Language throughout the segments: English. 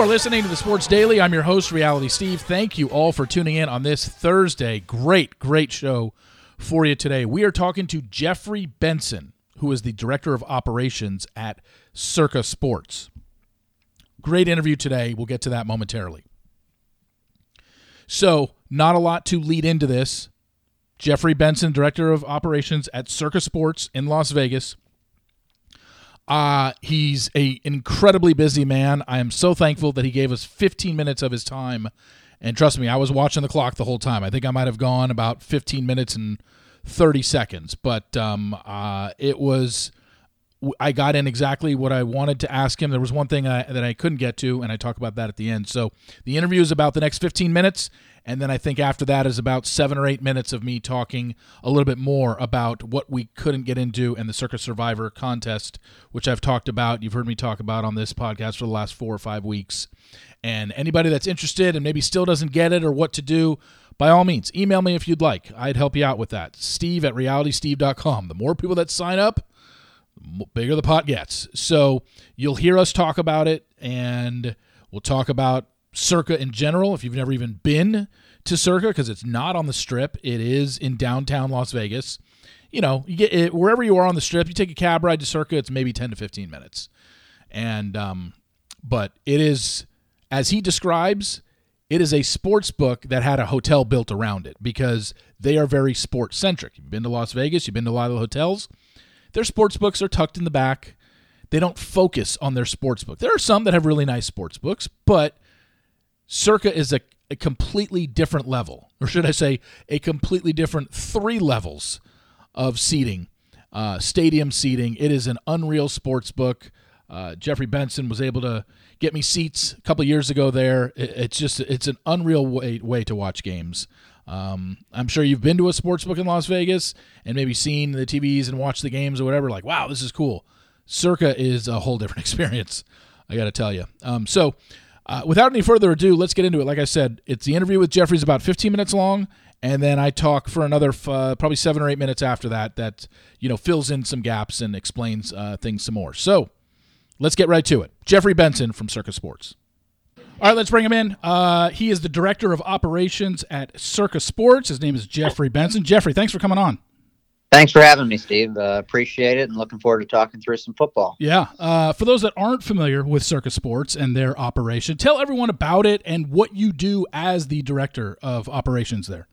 Are listening to the Sports Daily. I'm your host, Reality Steve. Thank you all for tuning in on this Thursday. Great, great show for you today. We are talking to Jeffrey Benson, who is the director of operations at Circa Sports. Great interview today. We'll get to that momentarily. So, not a lot to lead into this. Jeffrey Benson, director of operations at Circa Sports in Las Vegas. Uh, he's a incredibly busy man. I am so thankful that he gave us 15 minutes of his time. And trust me, I was watching the clock the whole time. I think I might have gone about 15 minutes and 30 seconds, but um, uh, it was. I got in exactly what I wanted to ask him. There was one thing I, that I couldn't get to, and I talk about that at the end. So the interview is about the next 15 minutes, and then I think after that is about seven or eight minutes of me talking a little bit more about what we couldn't get into and the Circa Survivor contest, which I've talked about. You've heard me talk about on this podcast for the last four or five weeks. And anybody that's interested and maybe still doesn't get it or what to do, by all means, email me if you'd like. I'd help you out with that. Steve at realitysteve.com. The more people that sign up, bigger the pot gets. So you'll hear us talk about it, and we'll talk about Circa in general. If you've never even been to Circa, because it's not on the strip, it is in downtown Las Vegas. You know, you get it, wherever you are on the strip, you take a cab ride to Circa, it's maybe 10 to 15 minutes. And, um, but it is, as he describes, it is a sports book that had a hotel built around it because they are very sports centric. You've been to Las Vegas, you've been to a lot of the hotels. Their sports books are tucked in the back. They don't focus on their sports book. There are some that have really nice sports books, but Circa is a, a completely different level, or should I say, a completely different three levels of seating, uh, stadium seating. It is an unreal sports book. Uh, Jeffrey Benson was able to get me seats a couple years ago there. It, it's just it's an unreal way way to watch games. Um, I'm sure you've been to a sports book in Las Vegas and maybe seen the TVs and watched the games or whatever. Like, wow, this is cool. Circa is a whole different experience. I got to tell you. Um, so uh, without any further ado, let's get into it. Like I said, it's the interview with Jeffrey's about 15 minutes long, and then I talk for another uh, probably seven or eight minutes after that. That you know fills in some gaps and explains uh, things some more. So let's get right to it. Jeffrey Benson from Circa Sports. All right, let's bring him in. Uh, he is the director of operations at Circa Sports. His name is Jeffrey Benson. Jeffrey, thanks for coming on. Thanks for having me, Steve. Uh, appreciate it and looking forward to talking through some football. Yeah. Uh, for those that aren't familiar with Circa Sports and their operation, tell everyone about it and what you do as the director of operations there.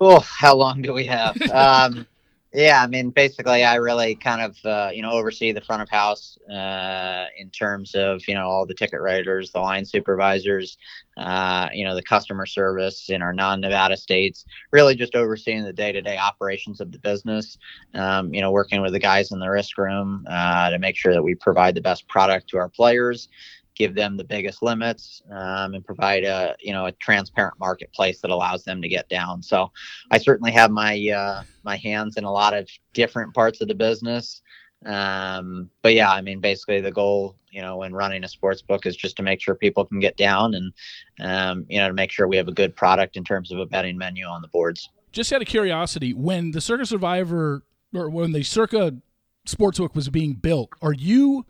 Oh, how long do we have? um, yeah, I mean, basically, I really kind of uh, you know oversee the front of house uh, in terms of you know all the ticket writers, the line supervisors, uh, you know the customer service in our non-Nevada states. Really, just overseeing the day-to-day operations of the business. Um, you know, working with the guys in the risk room uh, to make sure that we provide the best product to our players give them the biggest limits um, and provide a you know a transparent marketplace that allows them to get down. So I certainly have my uh, my hands in a lot of different parts of the business. Um, but yeah, I mean, basically the goal, you know, when running a sports book is just to make sure people can get down and, um, you know, to make sure we have a good product in terms of a betting menu on the boards. Just out of curiosity, when the Circa Survivor or when the Circa Sportsbook was being built, are you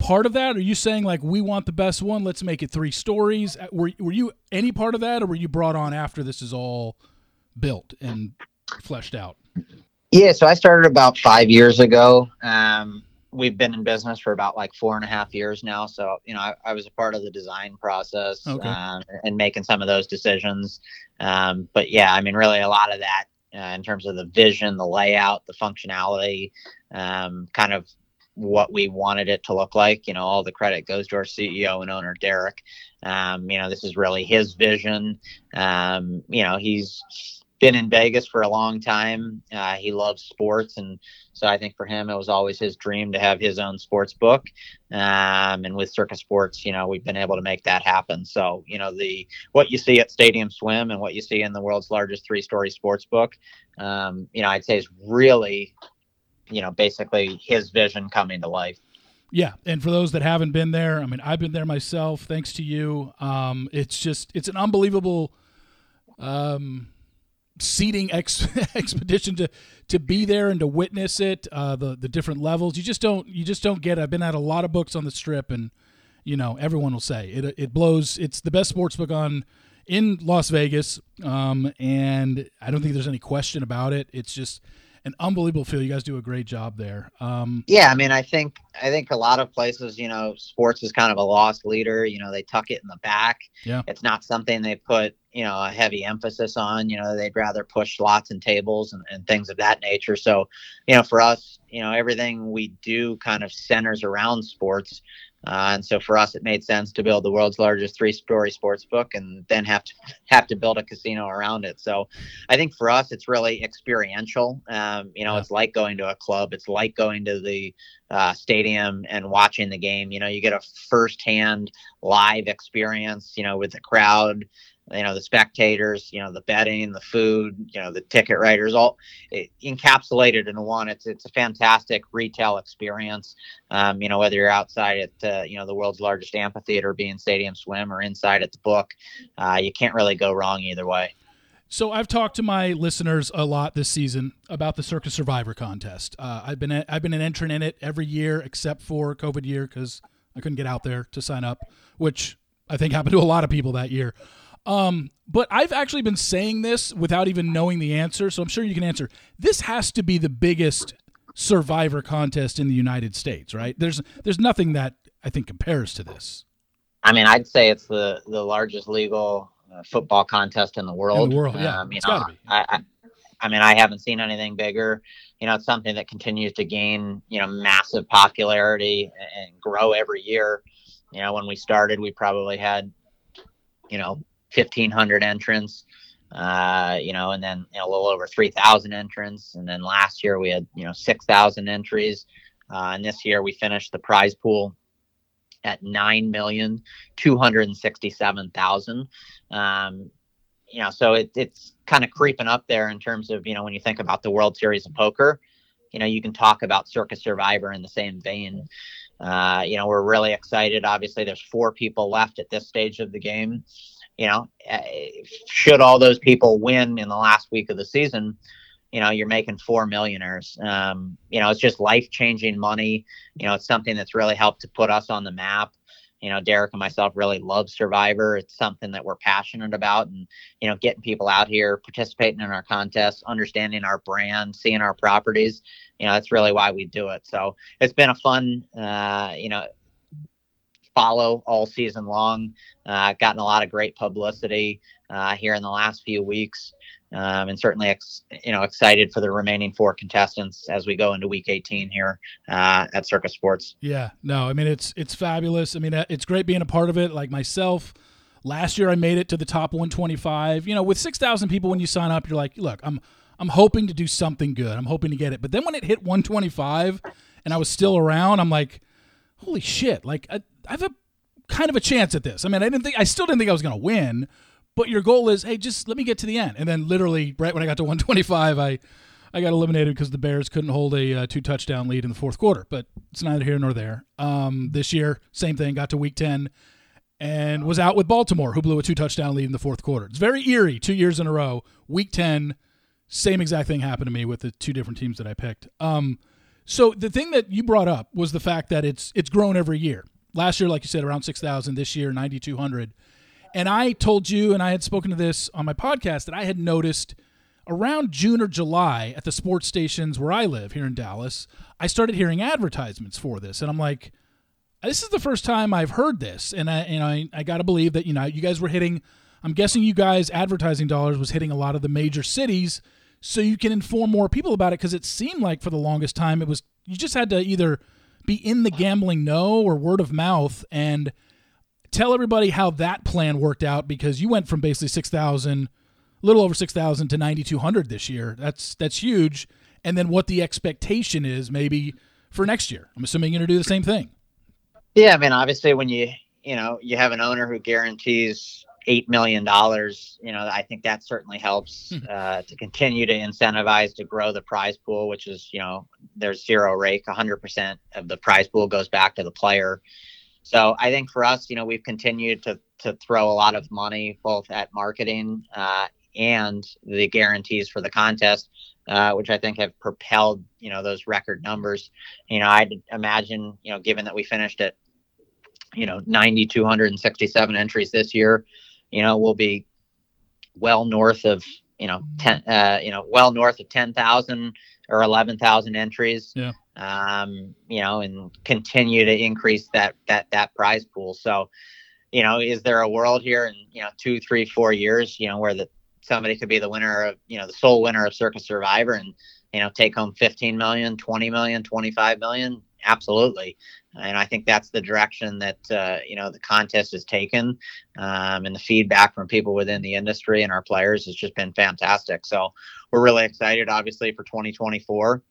part of that? Are you saying like we want the best one? Let's make it three stories. Uh, were were you any part of that, or were you brought on after this is all built and fleshed out? Yeah, so I started about five years ago. Um, we've been in business for about like four and a half years now. So you know, I, I was a part of the design process okay. um, and making some of those decisions. Um, but yeah, I mean, really a lot of that uh, in terms of the vision, the layout, the functionality, um, kind of what we wanted it to look like. You know, all the credit goes to our CEO and owner, Derek. Um, you know, this is really his vision. Um, you know, he's been in Vegas for a long time. Uh, he loves sports, and so I think for him it was always his dream to have his own sports book. Um, and with Circa Sports, you know, we've been able to make that happen. So you know, the what you see at Stadium Swim and what you see in the world's largest three-story sports book, um, you know, I'd say is really you know basically his vision coming to life yeah and for those that haven't been there i mean i've been there myself thanks to you um, it's just it's an unbelievable um, seating ex- expedition to to be there and to witness it uh, the the different levels you just don't you just don't get it. i've been at a lot of books on the strip and You know, everyone will say it. It blows. It's the best sports book on in Las Vegas, um, and I don't think there's any question about it. It's just an unbelievable feel. You guys do a great job there. Um, yeah, I mean, I think I think a lot of places, you know, sports is kind of a lost leader. You know, they tuck it in the back. Yeah, it's not something they put you know a heavy emphasis on. You know, they'd rather push slots and tables and, and things of that nature. So, you know, for us, you know, everything we do kind of centers around sports. Uh, and so for us, it made sense to build the world's largest three-story sports book, and then have to have to build a casino around it. So, I think for us, it's really experiential. Um, you know, yeah. it's like going to a club. It's like going to the uh, stadium and watching the game. You know, you get a firsthand live experience. You know, with the crowd you know the spectators you know the betting the food you know the ticket writers all encapsulated in one it's it's a fantastic retail experience um, you know whether you're outside at uh, you know the world's largest amphitheater being stadium swim or inside at the book uh, you can't really go wrong either way so I've talked to my listeners a lot this season about the Circa Survivor contest. Uh, I've been a, I've been an entrant in it every year except for COVID year because I couldn't get out there to sign up, which I think happened to a lot of people that year. Um, but I've actually been saying this without even knowing the answer, so I'm sure you can answer. This has to be the biggest survivor contest in the United States, right? There's there's nothing that I think compares to this. I mean, I'd say it's the the largest legal uh, football contest in the world. In the world, yeah. Um, you know, I, I, I mean, I haven't seen anything bigger. You know, it's something that continues to gain, you know, massive popularity and grow every year. You know, when we started, we probably had, you know, 1,500 entrants, uh, you know, and then you know, a little over 3,000 entrants. And then last year we had, you know, 6,000 entries. Uh, and this year we finished the prize pool at 9,267,000. Um, you know, so it, it's kind of creeping up there in terms of, you know, when you think about the World Series of Poker, you know, you can talk about Circa Survivor in the same vein. Uh, you know, we're really excited. Obviously, there's four people left at this stage of the game you know, eh, should all those people win in the last week of the season, you know, you're making four millionaires. Um, you know, it's just life changing money. You know, it's something that's really helped to put us on the map. You know, Derek and myself really love Survivor. It's something that we're passionate about, and you know, getting people out here, participating in our contests, understanding our brand, seeing our properties. You know, that's really why we do it. So it's been a fun, uh, you know, follow all season long. Uh, gotten a lot of great publicity uh, here in the last few weeks, um, and certainly ex- you know excited for the remaining four contestants as we go into Week 18 here uh, at Circa Sports. Yeah, no, I mean it's it's fabulous. I mean uh, it's great being a part of it. Like myself. Last year, I made it to the top 125. You know, with 6,000 people, when you sign up, you're like, look, I'm I'm hoping to do something good. I'm hoping to get it. But then when it hit 125 and I was still around, I'm like, holy shit! Like I, I have a kind of a chance at this. I mean, I didn't think I still didn't think I was going to win, but your goal is, hey, just let me get to the end. And then literally right when I got to 125, I I got eliminated because the Bears couldn't hold a uh, two touchdown lead in the fourth quarter. But it's neither here nor there. Um, this year, same thing. Got to week 10 and was out with Baltimore, who blew a two touchdown lead in the fourth quarter. It's very eerie. Two years in a row. Week 10, same exact thing happened to me with the two different teams that I picked. Um, so the thing that you brought up was the fact that it's it's grown every year. Last year, like you said, around 6,000. This year, 9,200. And I told you, and I had spoken to this on my podcast, that I had noticed around June or July at the sports stations where I live here in Dallas, I started hearing advertisements for this. And I'm like, this is the first time I've heard this. And I, and I, I got to believe that, you know, you guys were hitting, I'm guessing you guys, advertising dollars was hitting a lot of the major cities so you can inform more people about it because it seemed like for the longest time it was, you just had to either – be in the gambling know or word of mouth and tell everybody how that plan worked out because you went from basically 6,000 a little over 6,000 to 9200 this year. That's that's huge and then what the expectation is maybe for next year. I'm assuming you're going to do the same thing. Yeah, I mean obviously when you, you know, you have an owner who guarantees eight million dollars. You know, I think that certainly helps hmm. uh, to continue to incentivize to grow the prize pool, which is you know there's zero rake. 100% of the prize pool goes back to the player. So I think for us, you know, we've continued to to throw a lot of money both at marketing uh, and the guarantees for the contest, uh, which I think have propelled you know those record numbers. You know, I'd imagine you know given that we finished at you know 90 267 entries this year you know we'll be well north of you know 10 uh, you know well north of 10,000 or 11,000 entries yeah. um you know and continue to increase that that that prize pool. So you know is there a world here in you know two three four years you know where the somebody could be the winner of you know the sole winner of circa survivor and you know take home 15 million 20 million 25 million absolutely. And i think that's the direction that uh, you know the contest has taken um, and the feedback from people within the industry and our players has just been fantastic. So we're really excited obviously for 2024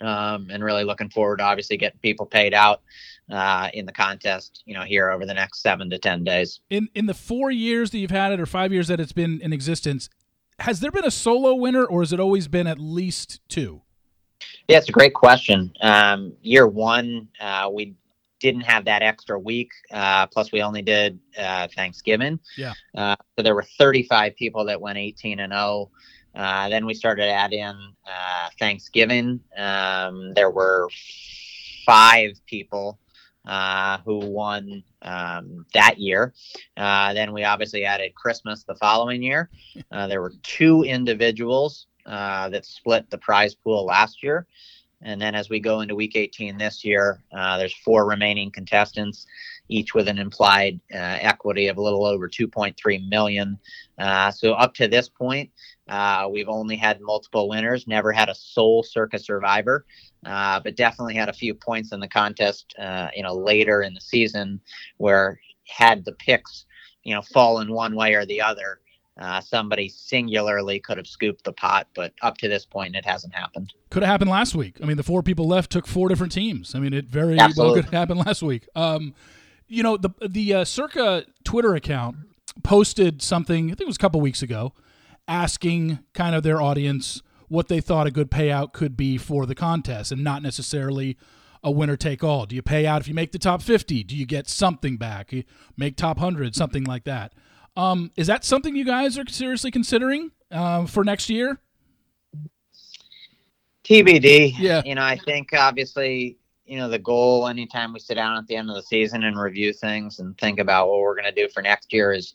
um, and really looking forward to obviously getting people paid out uh, in the contest you know here over the next seven to ten days. In in the four years that you've had it or five years that it's been in existence has there been a solo winner or has it always been at least two yeah, it's a great question. Um, year one, uh, we didn't have that extra week. Uh, plus, we only did uh, Thanksgiving. Yeah. Uh, so there were 35 people that went 18 and 0. Uh, then we started to add in uh, Thanksgiving. Um, there were five people who won um, that year. then we obviously added Christmas the following year. there were two individuals uh, that split the prize pool last year. And then as we go into week 18 this year, uh, there's four remaining contestants, each with an implied uh, equity of a little over 2.3 million. Uh, so up to this point, uh, we've only had multiple winners, never had a sole circa survivor, uh, but definitely had a few points in the contest, you know, later in the season where had the picks, you know, fallen one way or the other, uh, somebody singularly could have scooped the pot, but up to this point, it hasn't happened. Could have happened last week. I mean, the four people left took four different teams. I mean, it very Absolutely. well could happen last week. Um, you know, the the uh, Circa Twitter account posted something. I think it was a couple weeks ago, asking kind of their audience what they thought a good payout could be for the contest, and not necessarily a winner take all. Do you pay out if you make the top fifty? Do you get something back? You make top hundred, something like that. Um, is that something you guys are seriously considering uh, for next year? TBD. Yeah. You know, I think obviously, you know, the goal anytime we sit down at the end of the season and review things and think about what we're going to do for next year is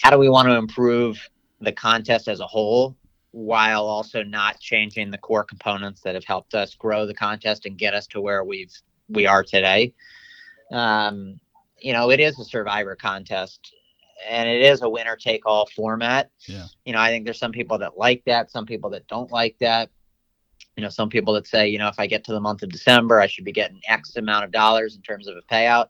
how do we want to improve the contest as a whole while also not changing the core components that have helped us grow the contest and get us to where we've we are today. Um, you know, it is a survivor contest and it is a winner take all format. Yeah. You know, I think there's some people that like that, some people that don't like that. You know, some people that say, you know, if I get to the month of December, I should be getting X amount of dollars in terms of a payout.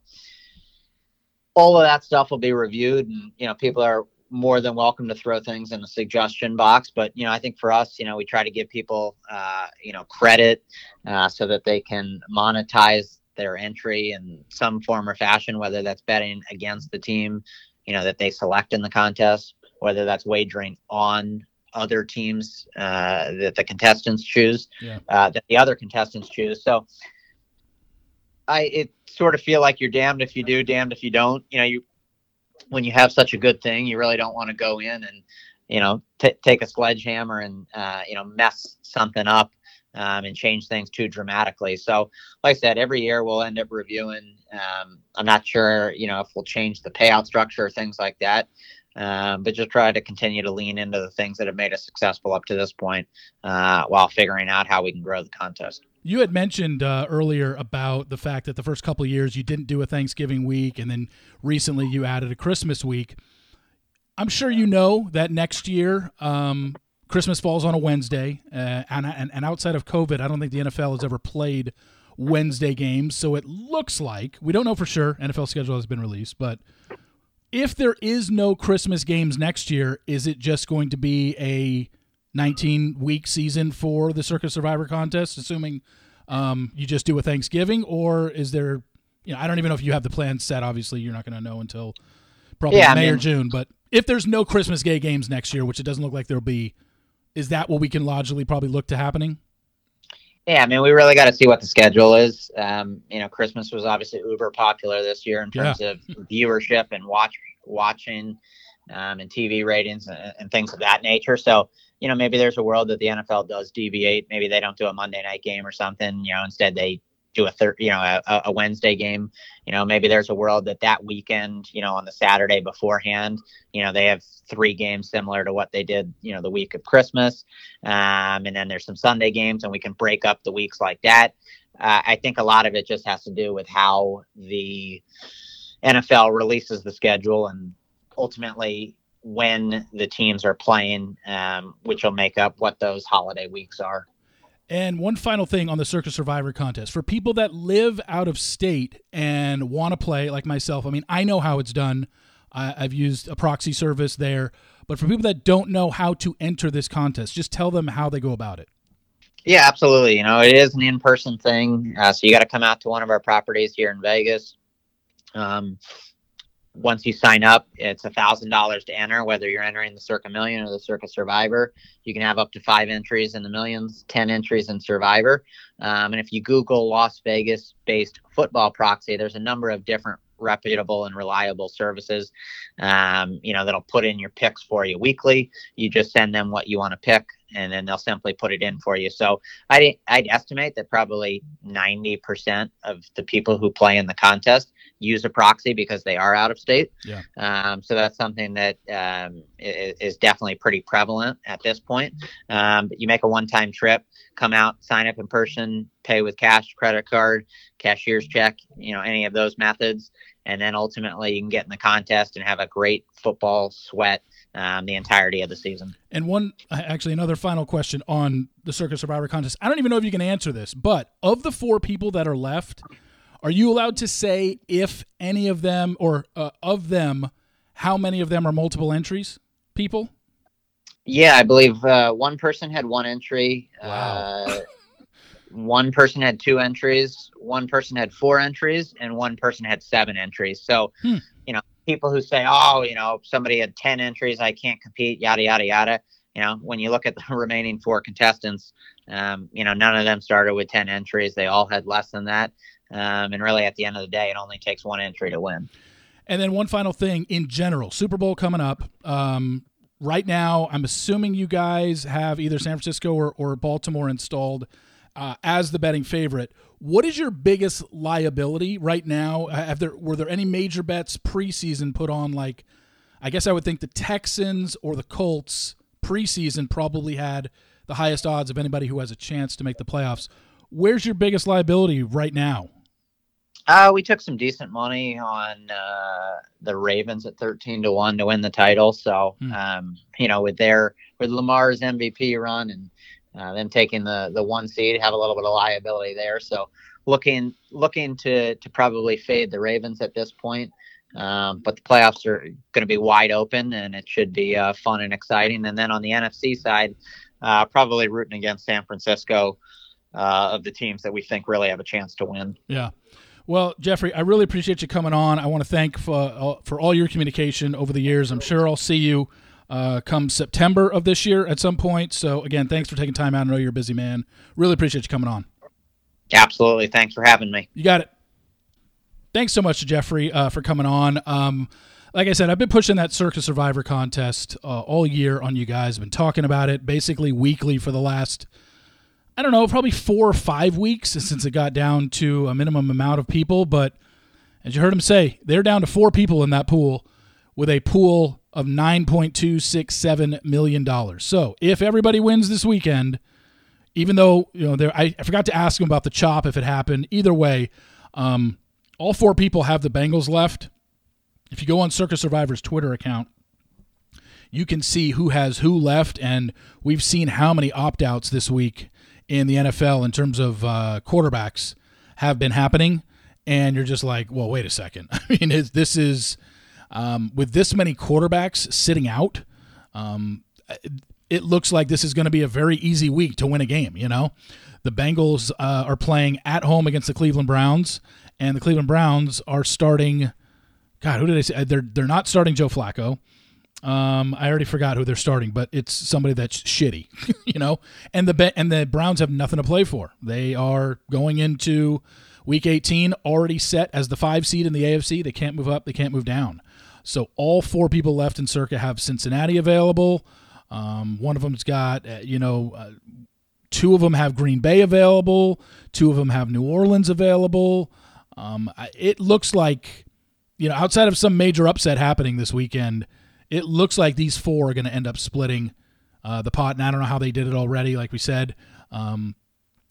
All of that stuff will be reviewed, and you know, people are more than welcome to throw things in the suggestion box. But you know, I think for us, you know, we try to give people, uh, you know, credit uh, so that they can monetize their entry in some form or fashion, whether that's betting against the team, you know that they select in the contest, whether that's wagering on other teams uh, that the contestants choose, yeah. uh, that the other contestants choose. So I it sort of feel like you're damned if you do, damned if you don't. You know, you when you have such a good thing, you really don't want to go in and you know t- take a sledgehammer and uh, you know mess something up um, and change things too dramatically. So, like I said, every year we'll end up reviewing. Um, I'm not sure, you know, if we'll change the payout structure or things like that. Um, but just try to continue to lean into the things that have made us successful up to this point uh, while figuring out how we can grow the contest. You had mentioned uh, earlier about the fact that the first couple years you didn't do a Thanksgiving week, and then recently you added a Christmas week. I'm sure you know that next year um, Christmas falls on a Wednesday, uh, and, and, and outside of COVID, I don't think the NFL has ever played Wednesday games. So it looks like we don't know for sure. NFL schedule has been released, but if there is no Christmas games next year, is it just going to be a 19 week season for the Circa Survivor contest, assuming um, you just do a Thanksgiving, or is there? You know, I don't even know if you have the plan set. Obviously, you're not going to know until probably yeah, May I mean, or June. But if there's no Christmas Day games next year, which it doesn't look like there'll be, is that what we can logically probably look to happening? Yeah, I mean, we really got to see what the schedule is. Um, you know, Christmas was obviously uber popular this year in terms yeah. of viewership and watch watching um, and TV ratings and, and, things of that nature. So, you know, maybe there's a world that the NFL does deviate. Maybe they don't do a Monday night game or something. You know, instead they do a third, you know, a, a, Wednesday game. You know, maybe there's a world that that weekend, you know, on the Saturday beforehand, you know, they have three games similar to what they did, you know, the week of Christmas, um, and then there's some Sunday games, and we can break up the weeks like that. Uh, I think a lot of it just has to do with how the NFL releases the schedule and ultimately when the teams are playing, um, which will make up what those holiday weeks are. And one final thing on the Circa Survivor contest for people that live out of state and want to play, like myself. I mean, I know how it's done. I, I've used a proxy service there, but for people that don't know how to enter this contest, just tell them how they go about it. Yeah, absolutely. You know, it is an in-person thing, uh, so you got to come out to one of our properties here in Vegas. Um, once you sign up, it's a thousand dollars to enter, whether you're entering the Circa Million or the Circa Survivor. You can have up to five entries in the millions, ten entries in Survivor. Um, and if you Google Las Vegas-based football proxy, there's a number of different reputable and reliable services. Um, you know that'll put in your picks for you weekly. You just send them what you want to pick and then they'll simply put it in for you. So I'd, I'd estimate that probably 90% of the people who play in the contest use a proxy because they are out of state. Yeah. Um, so that's something that um, is, is, definitely pretty prevalent at this point. Um, you make a one-time trip, come out, sign up in person, pay with cash, credit card, cashier's check, you know, any of those methods. And then ultimately you can get in the contest and have a great football sweat um, the entirety of the season. And one, actually, another final question on the Circa Survivor contest. I don't even know if you can answer this, but of the four people that are left, are you allowed to say if any of them or uh, of them, how many of them are multiple entries people? Yeah, I believe uh, one person had one entry. Wow. Uh, one person had two entries, one person had four entries, and one person had seven entries. So, hmm. People who say, oh, you know, somebody had 10 entries, I can't compete, yada, yada, yada. You know, when you look at the remaining four contestants, um, you know, none of them started with 10 entries. They all had less than that. Um, and really, at the end of the day, it only takes one entry to win. And then one final thing in general Super Bowl coming up. Um, right now, I'm assuming you guys have either San Francisco or, or Baltimore installed uh, as the betting favorite. What is your biggest liability right now? Have there were there any major bets preseason put on? Like, I guess I would think the Texans or the Colts preseason probably had the highest odds of anybody who has a chance to make the playoffs. Where's your biggest liability right now? Uh, we took some decent money on uh, the Ravens at thirteen to one to win the title. So, hmm. um, you know, with their with Lamar's MVP run and uh, them taking the the one seed have a little bit of liability there. So looking looking to to probably fade the Ravens at this point. Um, but the playoffs are going to be wide open, and it should be uh, fun and exciting. And then on the NFC side, uh, probably rooting against San Francisco uh, of the teams that we think really have a chance to win. Yeah. Well, Jeffrey, I really appreciate you coming on. I want to thank for, uh, for all your communication over the years. I'm sure I'll see you uh, come September of this year at some point. So again, thanks for taking time out. I know you're a busy man. Really appreciate you coming on. Absolutely. Thanks for having me. You got it. Thanks so much to Jeffrey uh, for coming on. Um, like I said, I've been pushing that Circa Survivor contest uh, all year on you guys. I've been talking about it basically weekly for the last, I don't know, probably four or five weeks since it got down to a minimum amount of people. But as you heard him say, they're down to four people in that pool with a pool of $9.267 million. So if everybody wins this weekend, even though, you know, there, I, I forgot to ask him about the chop if it happened. Either way, um, all four people have the Bengals left. If you go on Circa Survivor's Twitter account, you can see who has who left, and we've seen how many opt outs this week in the NFL in terms of uh, quarterbacks have been happening. And you're just like, well, wait a second. I mean, this is um, with this many quarterbacks sitting out, um, it looks like this is going to be a very easy week to win a game. You know, the Bengals uh, are playing at home against the Cleveland Browns, and the Cleveland Browns are starting. God, who did I say? They're they're not starting Joe Flacco. Um, I already forgot who they're starting, but it's somebody that's shitty, you know. And the and the Browns have nothing to play for. They are going into Week 18 already set as the five seed in the AFC. They can't move up. They can't move down. So all four people left in Circa have Cincinnati available. Um, one of them's got, uh, you know, uh, two of them have Green Bay available, two of them have New Orleans available. Um, it looks like, you know, outside of some major upset happening this weekend, it looks like these four are going to end up splitting uh, the pot. And I don't know how they did it already. Like we said, um,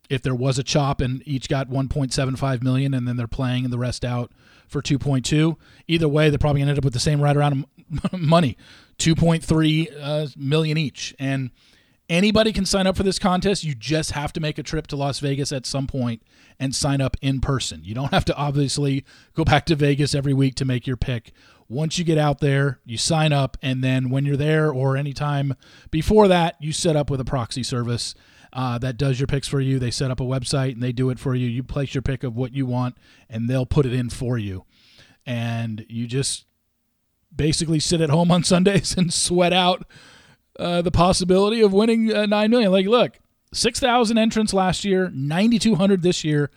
if there was a chop and each got 1.75 million and then they're playing and the rest out for 2.2, either way, they're probably going to end up with the same right around money, 2.3 uh, million each. And anybody can sign up for this contest. You just have to make a trip to Las Vegas at some point and sign up in person. You don't have to obviously go back to Vegas every week to make your pick. Once you get out there, you sign up, and then when you're there or anytime before that, you set up with a proxy service uh, that does your picks for you. They set up a website and they do it for you. You place your pick of what you want, and they'll put it in for you. And you just basically sit at home on Sundays and sweat out uh, the possibility of winning uh, nine million. Like, look, six thousand entrants last year, ninety two hundred this year.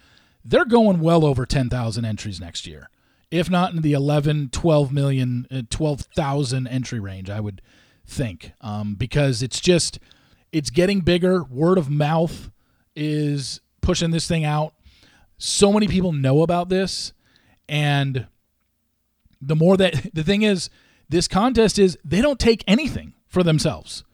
They're going well over ten thousand entries next year, if not in the 11, 12 million, uh, 12,000 entry range. I would think um, because it's just it's getting bigger. Word of mouth is pushing this thing out. So many people know about this, and the more that the thing is, this contest is they don't take anything for themselves.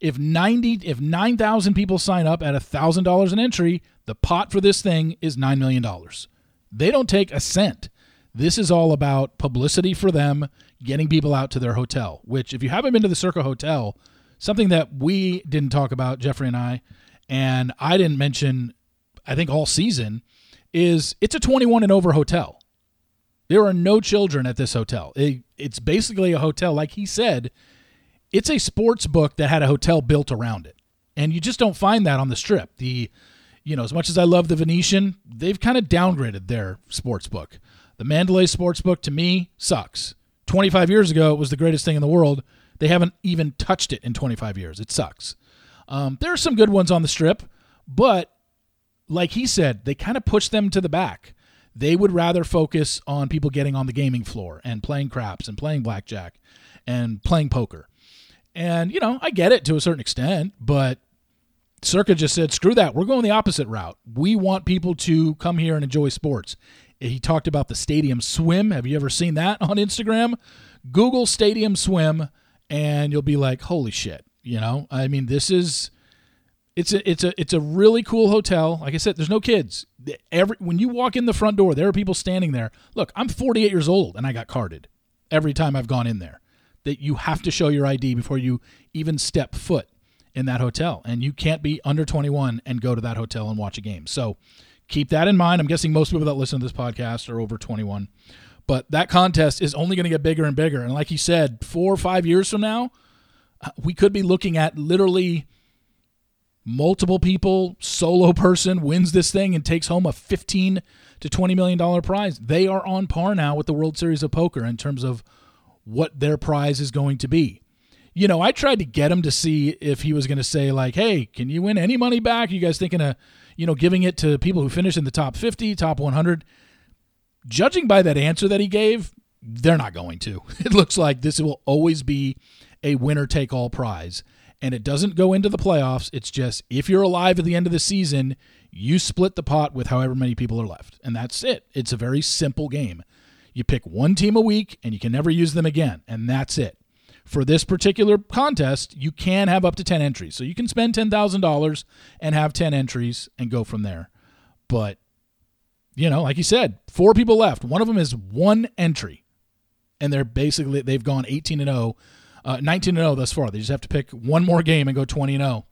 If 90 if 9,000 people sign up at $1,000 an entry, the pot for this thing is 9 million dollars. They don't take a cent. This is all about publicity for them, getting people out to their hotel, which if you haven't been to the Circa Hotel, something that we didn't talk about Jeffrey and I and I didn't mention I think all season is it's a 21 and over hotel. There are no children at this hotel. It, it's basically a hotel like he said it's a sports book that had a hotel built around it. And you just don't find that on the strip. The you know, as much as I love the Venetian, they've kind of downgraded their sports book. The Mandalay sports book to me sucks. 25 years ago, it was the greatest thing in the world. They haven't even touched it in 25 years. It sucks. Um, there are some good ones on the strip, but like he said, they kind of push them to the back. They would rather focus on people getting on the gaming floor and playing craps and playing blackjack and playing poker. And, you know, I get it to a certain extent, but Circa just said, screw that. We're going the opposite route. We want people to come here and enjoy sports. He talked about the stadium swim. Have you ever seen that on Instagram? Google stadium swim, and you'll be like, holy shit. You know, I mean, this is. It's a it's a it's a really cool hotel. Like I said, there's no kids. Every when you walk in the front door, there are people standing there. Look, I'm 48 years old and I got carded every time I've gone in there that you have to show your ID before you even step foot in that hotel. And you can't be under 21 and go to that hotel and watch a game. So keep that in mind. I'm guessing most people that listen to this podcast are over 21. But that contest is only going to get bigger and bigger. And like you said, four or five years from now, uh, we could be looking at literally multiple people, solo person wins this thing and takes home a 15 to 20 million dollar prize. They are on par now with the World Series of Poker in terms of what their prize is going to be. You know, I tried to get him to see if he was going to say like, "Hey, can you win any money back? Are you guys thinking of, you know, giving it to people who finish in the top 50, top 100?" Judging by that answer that he gave, they're not going to. It looks like this will always be a winner take all prize. And it doesn't go into the playoffs. It's just if you're alive at the end of the season, you split the pot with however many people are left. And that's it. It's a very simple game. You pick one team a week and you can never use them again, and that's it. For this particular contest, you can have up to 10 entries. So you can spend $10,000 and have 10 entries and go from there. But, you know, like you said, four people left. One of them is one entry. And they're basically, they've gone 18 and 0, uh, 19 and 0 thus far. They just have to pick one more game and go 20 and 0.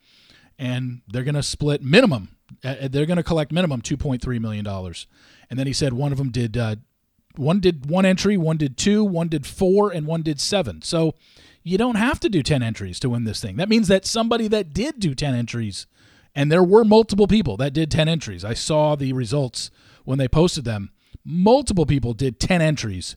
And they're going to split minimum, uh, they're going to collect minimum $2.3 million. And then he said one of them did uh, one did one entry, one did two, one did four, and one did seven. So you don't have to do 10 entries to win this thing. That means that somebody that did do 10 entries, and there were multiple people that did 10 entries. I saw the results when they posted them. Multiple people did 10 entries,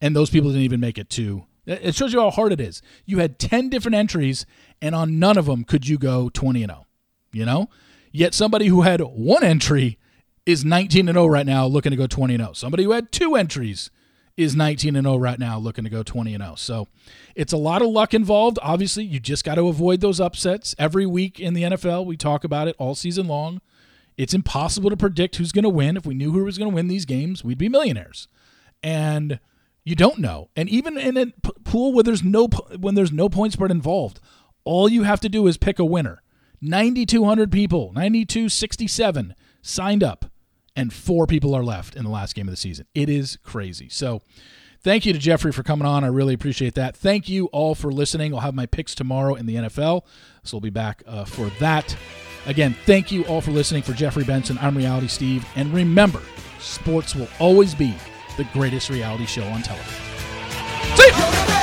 and those people didn't even make it to. It shows you how hard it is. You had 10 different entries, and on none of them could you go 20 and 0. You know? Yet somebody who had one entry is 19 and 0 right now, looking to go 20 and 0. Somebody who had two entries is 19 and 0 right now, looking to go 20 and 0. So it's a lot of luck involved. Obviously, you just got to avoid those upsets. Every week in the NFL, we talk about it all season long. It's impossible to predict who's going to win. If we knew who was going to win these games, we'd be millionaires. And you don't know. And even in a pool where there's no when there's no point spread involved, all you have to do is pick a winner. 9200 people, 9267 signed up and four people are left in the last game of the season. It is crazy. So, thank you to Jeffrey for coming on. I really appreciate that. Thank you all for listening. I'll have my picks tomorrow in the NFL, so we'll be back uh, for that. Again, thank you all for listening. For Jeffrey Benson, I'm Reality Steve. And remember, sports will always be the greatest reality show on television. See you!